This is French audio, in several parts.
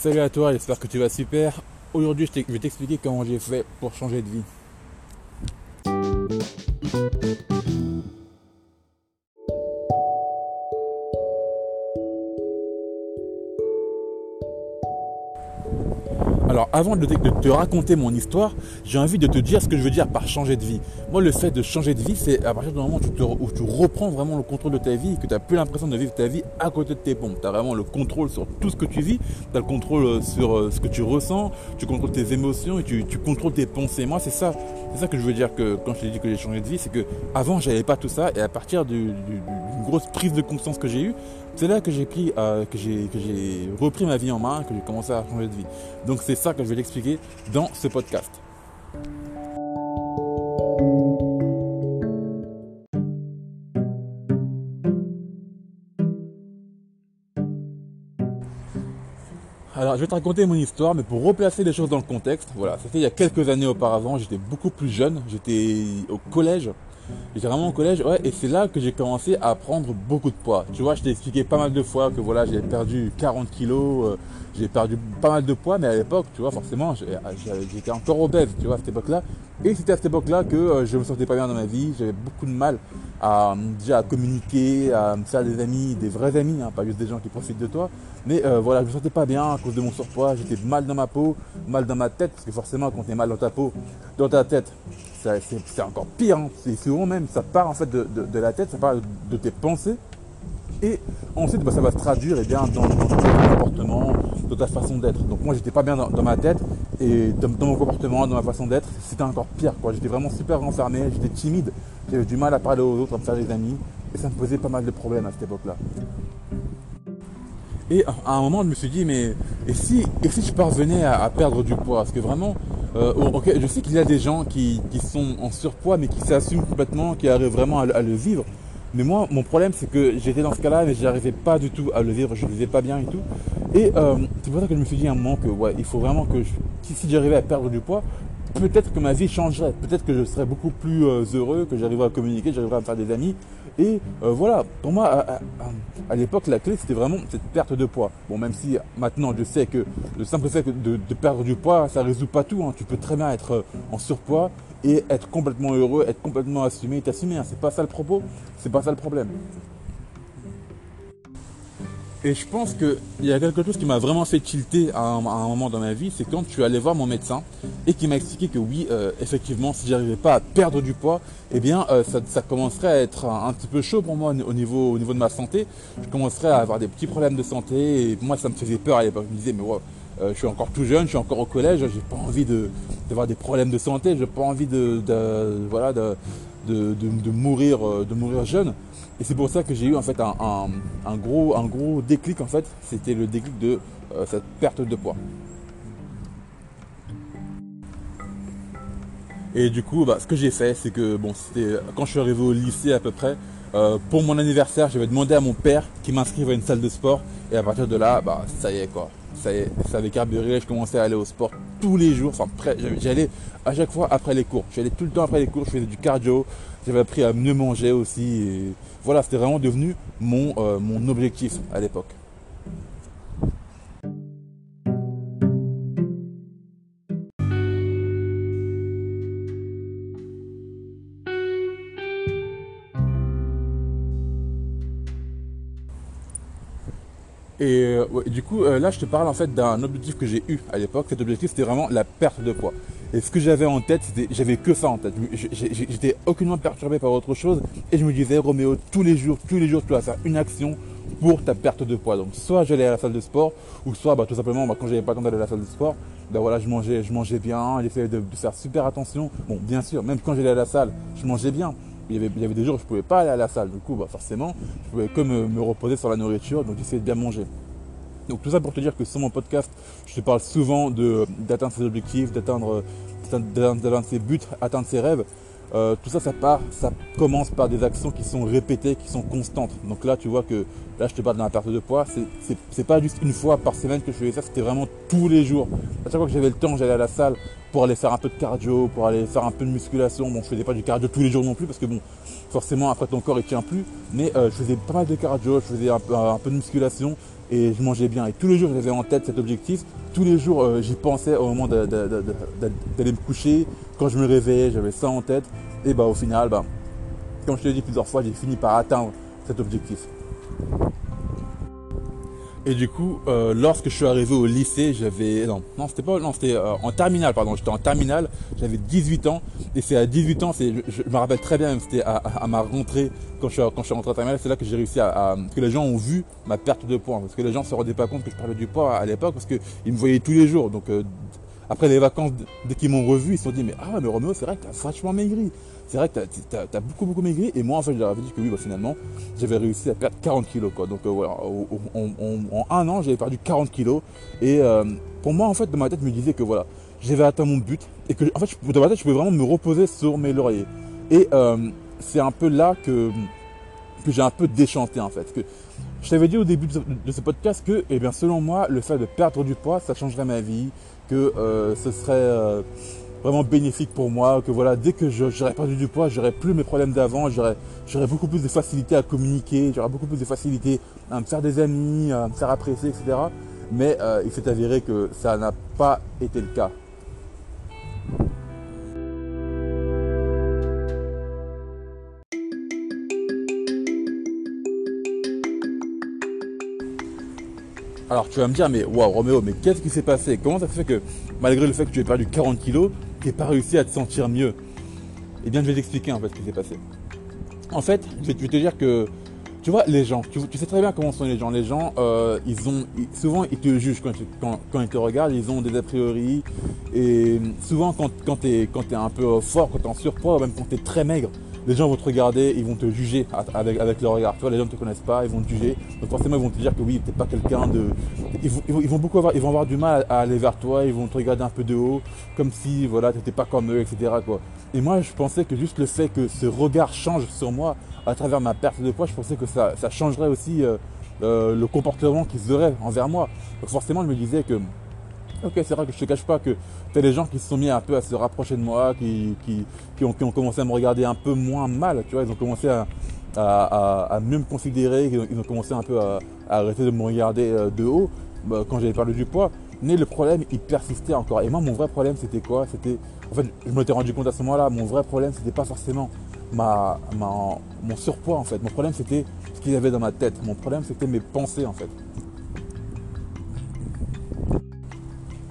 Salut à toi, j'espère que tu vas super. Aujourd'hui, je, vais t'expliquer comment j'ai fait pour changer de vie. Avant de te, raconter mon histoire, j'ai envie de te dire ce que je veux dire par changer de vie. Moi, le fait de changer de vie, c'est à partir du moment où tu, reprends vraiment le contrôle de ta vie, que tu n'as plus l'impression de vivre ta vie à côté de tes pompes. Tu as vraiment le contrôle sur tout ce que tu vis, tu as le contrôle euh, sur euh, ce que tu ressens, tu contrôles tes émotions et tu, contrôles tes pensées. Moi, c'est ça, c'est ça que je veux dire que quand je t'ai dit que j'ai changé de vie, c'est que avant j'avais pas tout ça et à partir d'une grosse prise de conscience que j'ai eue, c'est là que j'ai pris, euh, que j'ai repris ma vie en main, que j'ai commencé à changer de vie. Donc c'est ça que je vais t'expliquer dans ce podcast. Alors, je vais te raconter mon histoire, mais pour replacer les choses dans le contexte, voilà, c'était il y a quelques années auparavant, j'étais beaucoup plus jeune, j'étais au collège, J'étais vraiment au collège, ouais, et c'est là que j'ai commencé à prendre beaucoup de poids. Tu vois, je t'ai expliqué pas mal de fois que voilà, j'ai perdu 40 kilos, euh, j'ai perdu pas mal de poids, mais à l'époque, tu vois, forcément, j'étais encore obèse, tu vois, à cette époque-là. Et c'était à cette époque-là que euh, je me sentais pas bien dans ma vie, j'avais beaucoup de mal à déjà à communiquer, à me faire des amis, des vrais amis, hein, pas juste des gens qui profitent de toi. Mais euh, voilà, je me sentais pas bien à cause de mon surpoids, j'étais mal dans ma peau, mal dans ma tête, parce que forcément, quand tu mal dans ta peau, dans ta tête, c'est encore pire. Hein. C'est souvent même, ça part en fait de, la tête, ça part de, tes pensées. Et ensuite, bah, ça va se traduire eh bien, dans, ton comportement, dans ta façon d'être. Donc moi, j'étais pas bien dans, ma tête et dans, mon comportement, dans ma façon d'être, c'était encore pire. J'étais vraiment super renfermé, j'étais timide, j'avais du mal à parler aux autres, à me faire des amis. Et ça me posait pas mal de problèmes à cette époque-là. Et à un moment, je me suis dit, mais et si, et si je parvenais à, perdre du poids? Parce que vraiment, euh, je sais qu'il y a des gens qui, sont en surpoids, mais qui s'assument complètement, qui arrivent vraiment à, le vivre. Mais moi, mon problème, c'est que j'étais dans ce cas-là, mais je n'arrivais pas du tout à le vivre, je ne vivais pas bien et tout. Et euh, c'est pour ça que je me suis dit à un moment que, ouais, il faut vraiment que, si j'arrivais à perdre du poids, peut-être que ma vie changerait, peut-être que je serais beaucoup plus euh, heureux, que j'arriverais à communiquer, j'arriverais à faire des amis. Et euh, voilà, pour moi, à, l'époque, la clé, c'était vraiment cette perte de poids. Bon, même si maintenant, je sais que le simple fait de, perdre du poids, ça ne résout pas tout. Hein. Tu peux très bien être euh, en surpoids et être complètement heureux, être complètement assumé t'assumer. Hein. C'est pas ça le propos, c'est pas ça le problème. Et je pense qu'il y a quelque chose qui m'a vraiment fait tilter à un, moment dans ma vie, c'est quand je suis allé voir mon médecin et qui m'a expliqué que oui, euh, effectivement, si j'arrivais pas à perdre du poids, eh bien, euh, ça, commencerait à être un, petit peu chaud pour moi au niveau, au niveau de ma santé. Je commencerais à avoir des petits problèmes de santé et moi, ça me faisait peur à l'époque. Je me disais, mais wow, euh, je suis encore tout jeune, je suis encore au collège, j'ai pas envie d'avoir des problèmes de santé, j'ai pas envie de, voilà, de, de, mourir, de mourir jeune. Et c'est pour ça que j'ai eu en fait un, gros, un déclic en fait. C'était le déclic de euh, cette perte de poids. Et du coup, bah, ce que j'ai fait, c'est que bon, c'était quand je suis arrivé au lycée à peu près, euh, pour mon anniversaire, j'avais demandé à mon père qu'il m'inscrive à une salle de sport. Et à partir de là, bah, ça y est quoi. Ça y est, ça avait carburé. Je commençais à aller au sport tous les jours. Enfin, j'allais à chaque fois après les cours. J'allais tout le temps après les cours. Je faisais du cardio. J'avais appris à mieux manger aussi. Voilà, c'était vraiment devenu mon, euh, mon objectif à l'époque. Et euh, du coup, euh, là, je te parle en fait d'un objectif que j'ai eu à l'époque. Cet objectif, c'était vraiment la perte de poids. Et ce que j'avais en tête, c'était, j'avais que ça en tête. J'étais aucunement perturbé par autre chose. Et je me disais, Roméo, tous les jours, tous les jours, tu dois faire une action pour ta perte de poids. Donc, soit j'allais à la salle de sport, ou soit, bah, tout simplement, bah, quand j'avais pas le temps d'aller à la salle de sport, bah, voilà, je mangeais, je mangeais bien, j'essayais de faire super attention. Bon, bien sûr, même quand j'allais à la salle, je mangeais bien. Il y, avait, des jours où je ne pouvais pas aller à la salle. Du coup, bah forcément, je pouvais que me, me reposer sur la nourriture, donc j'essayais de bien manger. Donc tout ça pour te dire que sur mon podcast, je te parle souvent d'atteindre ses objectifs, d'atteindre ses buts, atteindre ses rêves. Euh, tout ça, ça part, ça commence par des actions qui sont répétées, qui sont constantes. Donc là, tu vois que là, je te parle de la perte de poids. C'est pas juste une fois par semaine que je faisais ça, c'était vraiment tous les jours. À chaque fois que j'avais le temps, j'allais à la salle pour aller faire un peu de cardio, pour aller faire un peu de musculation. Bon, je faisais pas du cardio tous les jours non plus parce que bon, forcément après ton corps il tient plus. Mais euh, je faisais pas mal de cardio, je faisais un un peu de musculation et je mangeais bien. Et tous les jours, j'avais en tête cet objectif. Tous les jours, euh, j'y pensais au moment d'aller me coucher. Quand je me réveillais, j'avais ça en tête. Et bah, au final, bah, comme je te l'ai dit plusieurs fois, j'ai fini par atteindre cet objectif. Et du coup, euh, lorsque je suis arrivé au lycée, j'avais non, non, c'était pas non, c'était euh, en terminale pardon, j'étais en terminale, j'avais 18 ans et c'est à 18 ans, je, me rappelle très bien, c'était à, ma rentrée quand je suis quand je suis rentré en terminale, c'est là que j'ai réussi à, que les gens ont vu ma perte de poids parce que les gens se rendaient pas compte que je parlais du poids à l'époque parce qu'ils me voyaient tous les jours. Donc euh, après les vacances, dès qu'ils m'ont revu, ils se sont dit mais ah mais Roméo, c'est vrai que t'as vachement maigri c'est vrai que tu as, beaucoup, beaucoup maigri. Et moi, en fait, j'avais dit que oui, bah, finalement, j'avais réussi à perdre 40 kilos. Quoi. Donc, euh, voilà, en, un an, j'avais perdu 40 kilos. Et euh, pour moi, en fait, dans ma tête, je me disais que voilà, j'avais atteint mon but. Et que, en fait, dans ma tête, je pouvais vraiment me reposer sur mes lauriers. Et euh, c'est un peu là que, que j'ai un peu déchanté, en fait. Que je t'avais dit au début de ce, podcast que, eh bien, selon moi, le fait de perdre du poids, ça changerait ma vie. Que ce serait vraiment bénéfique pour moi, que voilà, dès que j'aurais perdu du poids, j'aurais plus mes problèmes d'avant, j'aurais beaucoup plus de facilité à communiquer, j'aurais beaucoup plus de facilité à me faire des amis, à me faire apprécier, etc. Mais euh, il s'est avéré que ça n'a pas été le cas. Alors tu vas me dire, mais waouh Roméo, mais qu'est-ce qui s'est passé? Comment ça se fait que malgré le fait que tu aies perdu 40 kilos, tu n'as pas réussi à te sentir mieux Eh bien je vais t'expliquer en fait ce qui s'est passé. En fait, je vais, te dire que, tu vois, les gens, tu, sais très bien comment sont les gens. Les gens, euh, ils ont, souvent ils te jugent quand, ils te regardent, ils ont des a priori. Et souvent quand, quand tu es, es, un peu fort, quand tu es en surpoids, même quand tu es très maigre, les gens vont te regarder, ils vont te juger avec, leur regard. Les gens ne te connaissent pas, ils vont te juger. Donc forcément, ils vont te dire que oui, tu n'es pas quelqu'un de. Ils vont, beaucoup avoir, du mal à aller vers toi, ils vont te regarder un peu de haut, comme si voilà, tu n'étais pas comme eux, etc. Et moi, je pensais que juste le fait que ce regard change sur moi à travers ma perte de poids, je pensais que ça, changerait aussi euh, euh, le comportement qu'ils auraient envers moi. Donc forcément, je me disais que Ok, c'est vrai que je te cache pas que tu as des gens qui se sont mis un peu à se rapprocher de moi, qui, qui, ont, commencé à me regarder un peu moins mal, tu vois, ils ont commencé à, à, mieux me considérer, ils ont, commencé un peu à, arrêter de me regarder euh, de haut bah, quand j'avais parlé du poids. Mais le problème, il persistait encore. Et moi, mon vrai problème, c'était quoi? C'était, en fait, je m'étais rendu compte à ce moment-là, mon vrai problème, c'était pas forcément ma, mon surpoids, en fait. Mon problème, c'était ce qu'il y avait dans ma tête. Mon problème, c'était mes pensées, en fait.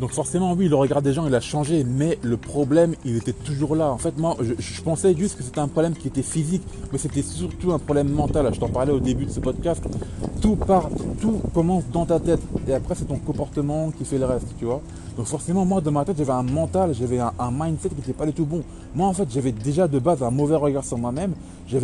Donc forcément, oui, le regard des gens, il a changé, mais le problème, il était toujours là. En fait, moi, je, pensais juste que c'était un problème qui était physique, mais c'était surtout un problème mental. Je t'en parlais au début de ce podcast. Tout part, tout commence dans ta tête, et après, c'est ton comportement qui fait le reste, tu vois. Donc forcément, moi, dans ma tête, j'avais un mental, j'avais un, mindset qui n'était pas du tout bon. Moi, en fait, j'avais déjà de base un mauvais regard sur moi-même. Je,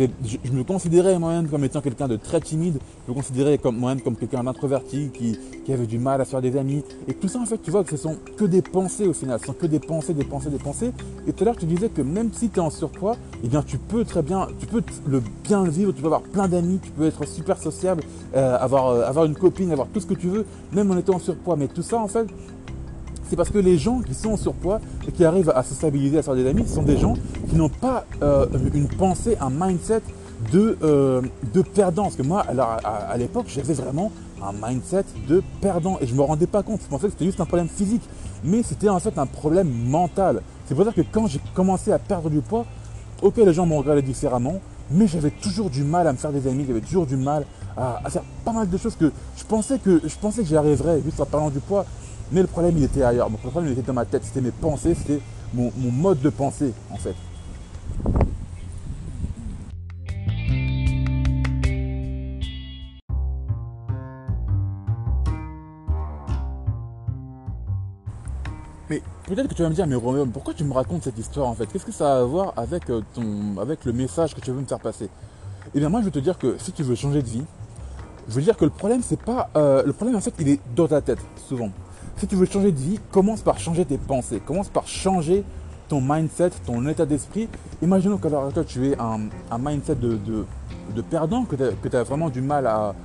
me considérais moi-même comme étant quelqu'un de très timide. Je me considérais moi-même comme quelqu'un d'introverti qui, avait du mal à faire des amis. Et tout ça, en fait, tu vois que ce sont que des pensées au final. Ce sont que des pensées, des pensées, des pensées. Et tout à l'heure, te disais que même si tu es en surpoids, eh bien, tu peux très bien, tu peux le bien vivre. Tu peux avoir plein d'amis, tu peux être super sociable, euh, avoir, euh, avoir une copine, avoir tout ce que tu veux, même en étant en surpoids. Mais tout ça, en fait, c'est parce que les gens qui sont en surpoids et qui arrivent à se stabiliser, à faire des amis, ce sont des gens qui n'ont pas euh, une pensée, un mindset de, euh, perdant. Parce que moi, à, l'époque, j'avais vraiment un mindset de perdant et je ne me rendais pas compte. Je pensais que c'était juste un problème physique, mais c'était en fait un problème mental. C'est pour ça que quand j'ai commencé à perdre du poids, ok, les gens m'ont regardé différemment, mais j'avais toujours du mal à me faire des amis, j'avais toujours du mal à, à, faire pas mal de choses que je pensais que je pensais que j'y arriverais juste en parlant du poids, mais le problème, il était ailleurs. le problème, il était dans ma tête. C'était mes pensées, c'était mon, mode de pensée, en fait. Mais peut-être que tu vas me dire, mais Roméo, pourquoi tu me racontes cette histoire en fait? Qu'est-ce que ça a à voir avec, euh, ton, avec le message que tu veux me faire passer? Eh bien moi je veux te dire que si tu veux changer de vie, je veux dire que le problème c'est pas... Euh, le problème en fait il est dans ta tête, souvent. Si tu veux changer de vie, commence par changer tes pensées, commence par changer ton mindset, ton état d'esprit. Imaginons qu'à l'heure tu es un, mindset de, perdant, que tu as, vraiment du mal à,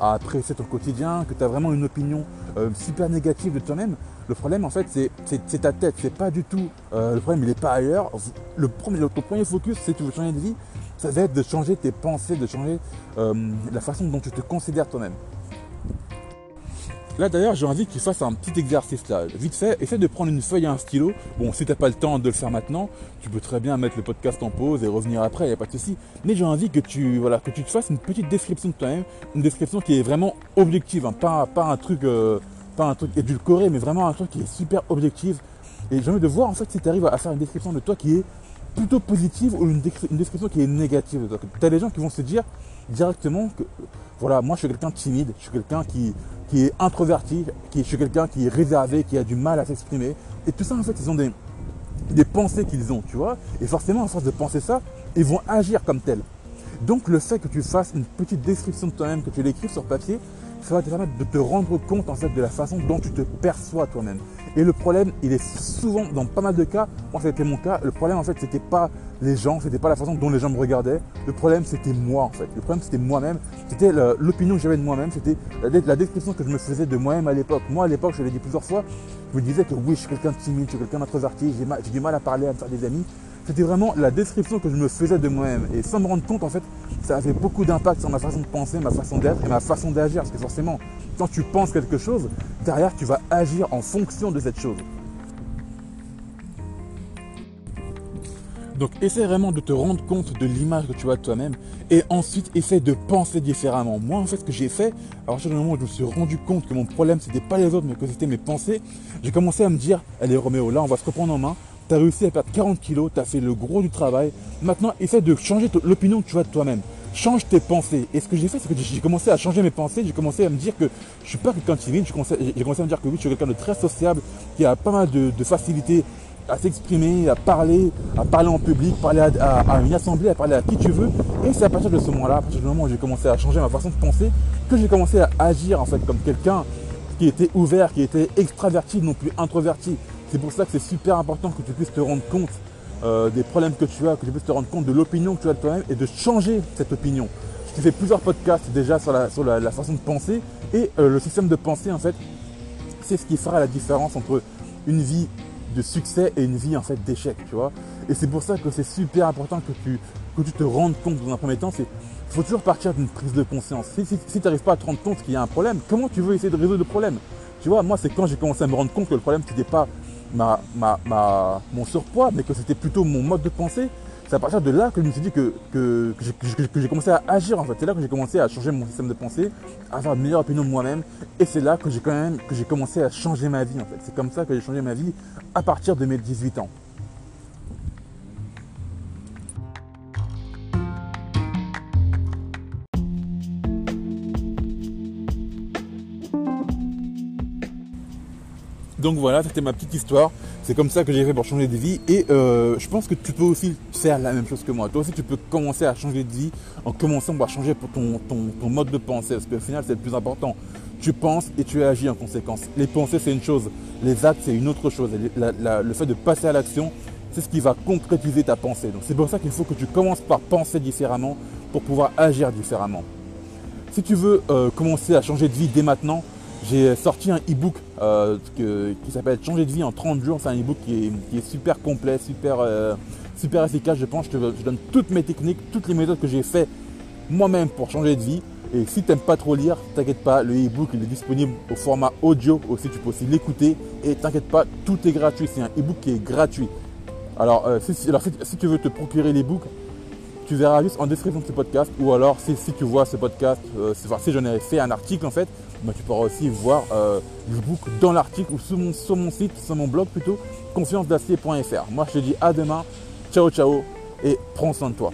apprécier ton quotidien, que tu as vraiment une opinion euh, super négative de toi-même. Le problème, en fait, c'est ta tête, c'est pas du tout. Euh, le problème, il n'est pas ailleurs. Le premier, premier focus, si tu veux changer de vie, ça va être de changer tes pensées, de changer euh, la façon dont tu te considères toi-même. Là d'ailleurs, j'ai envie que tu fasses un petit exercice là. Vite fait, essaie de prendre une feuille et un stylo. Bon, si t'as pas le temps de le faire maintenant, tu peux très bien mettre le podcast en pause et revenir après, il a pas de souci. Mais j'ai envie que tu, voilà, que tu te fasses une petite description de toi-même, une description qui est vraiment objective, hein. pas, pas un truc, euh, pas un truc édulcoré, mais vraiment un truc qui est super objectif. Et j'ai envie de voir en fait si tu arrives à faire une description de toi qui est plutôt positive ou une, description qui est négative. Tu as des gens qui vont se dire directement que voilà, moi je suis quelqu'un de timide, je suis quelqu'un qui, est introverti, qui, je suis quelqu'un qui est réservé, qui a du mal à s'exprimer. Et tout ça en fait, ils ont des, pensées qu'ils ont, tu vois. Et forcément, à force de penser ça, ils vont agir comme tel. Donc le fait que tu fasses une petite description de toi-même, que tu l'écrives sur papier, ça va te permettre de te rendre compte en fait de la façon dont tu te perçois toi-même. Et le problème, il est souvent, dans pas mal de cas, moi c'était mon cas, le problème en fait c'était pas les gens, c'était pas la façon dont les gens me regardaient, le problème c'était moi en fait, le problème c'était moi-même, c'était l'opinion que j'avais de moi-même, c'était la, description que je me faisais de moi-même à l'époque. Moi à l'époque, je l'ai dit plusieurs fois, je me disais que oui, je suis quelqu'un de timide, je suis quelqu'un d'introverti, j'ai du mal à parler, à me faire des amis, c'était vraiment la description que je me faisais de moi-même. Et sans me rendre compte, en fait, ça avait beaucoup d'impact sur ma façon de penser, ma façon d'être et ma façon d'agir. Parce que forcément, quand tu penses quelque chose, derrière, tu vas agir en fonction de cette chose. Donc essaie vraiment de te rendre compte de l'image que tu as de toi-même et ensuite essaie de penser différemment. Moi en fait ce que j'ai fait, à partir du moment où je me suis rendu compte que mon problème c'était pas les autres mais que c'était mes pensées, j'ai commencé à me dire, allez Roméo, là on va se reprendre en main, tu as réussi à perdre 40 kilos, tu as fait le gros du travail. Maintenant, essaie de changer l'opinion que tu as de toi-même. Change tes pensées. Et ce que j'ai fait, c'est que j'ai commencé à changer mes pensées. J'ai commencé à me dire que je suis pas quelqu'un de timide. J'ai commencé, à me dire que oui, je suis quelqu'un de très sociable, qui a pas mal de, facilité à s'exprimer, à parler, à parler en public, parler à, une assemblée, à parler à qui tu veux. Et c'est à partir de ce moment-là, à partir du moment où j'ai commencé à changer ma façon de penser, que j'ai commencé à agir en fait comme quelqu'un qui était ouvert, qui était extraverti, non plus introverti. C'est pour ça que c'est super important que tu puisses te rendre compte euh, des problèmes que tu as, que tu puisses te rendre compte de l'opinion que tu as de toi-même et de changer cette opinion. Je fais plusieurs podcasts déjà sur la, sur la, façon de penser et euh, le système de pensée en fait, c'est ce qui fera la différence entre une vie de succès et une vie en fait d'échec, tu vois. Et c'est pour ça que c'est super important que tu, que tu te rendes compte dans un premier temps, il faut toujours partir d'une prise de conscience. Si, si tu n'arrives pas à te rendre compte qu'il y a un problème, comment tu veux essayer de résoudre le problème? Tu vois, moi c'est quand j'ai commencé à me rendre compte que le problème c'était pas ma, ma, mon surpoids, mais que c'était plutôt mon mode de pensée. C'est à partir de là que je me suis dit que, que, j'ai commencé à agir en fait. C'est là que j'ai commencé à changer mon système de pensée, à avoir une meilleure opinion de moi-même. Et c'est là que j'ai quand même que j'ai commencé à changer ma vie en fait. C'est comme ça que j'ai changé ma vie à partir de mes 18 ans. Donc voilà, c'était ma petite histoire. C'est comme ça que j'ai fait pour changer de vie. Et euh, je pense que tu peux aussi faire la même chose que moi. Toi aussi, tu peux commencer à changer de vie en commençant par changer ton, ton, mode de pensée. Parce qu'au final, c'est le plus important. Tu penses et tu agis en conséquence. Les pensées, c'est une chose. Les actes, c'est une autre chose. le fait de passer à l'action, c'est ce qui va concrétiser ta pensée. Donc c'est pour ça qu'il faut que tu commences par penser différemment pour pouvoir agir différemment. Si tu veux euh, commencer à changer de vie dès maintenant, j'ai sorti un e-book euh, qui s'appelle Changer de vie en 30 jours. C'est un e-book qui est, super complet, super, euh, super efficace. Je pense je te donne toutes mes techniques, toutes les méthodes que j'ai fait moi-même pour changer de vie. Et si tu n'aimes pas trop lire, t'inquiète pas, le e-book il est disponible au format audio aussi, tu peux aussi l'écouter. Et t'inquiète pas, tout est gratuit. C'est un e-book qui est gratuit. Alors, euh, si, si, tu veux te procurer l'e-book, tu verras juste en description de ce podcast ou alors si, tu vois ce podcast, euh, si j'en ai fait un article en fait, bah, tu pourras aussi voir euh, le book dans l'article ou sur mon, site, sur mon blog plutôt, confiance Moi je te dis à demain, ciao ciao et prends soin de toi.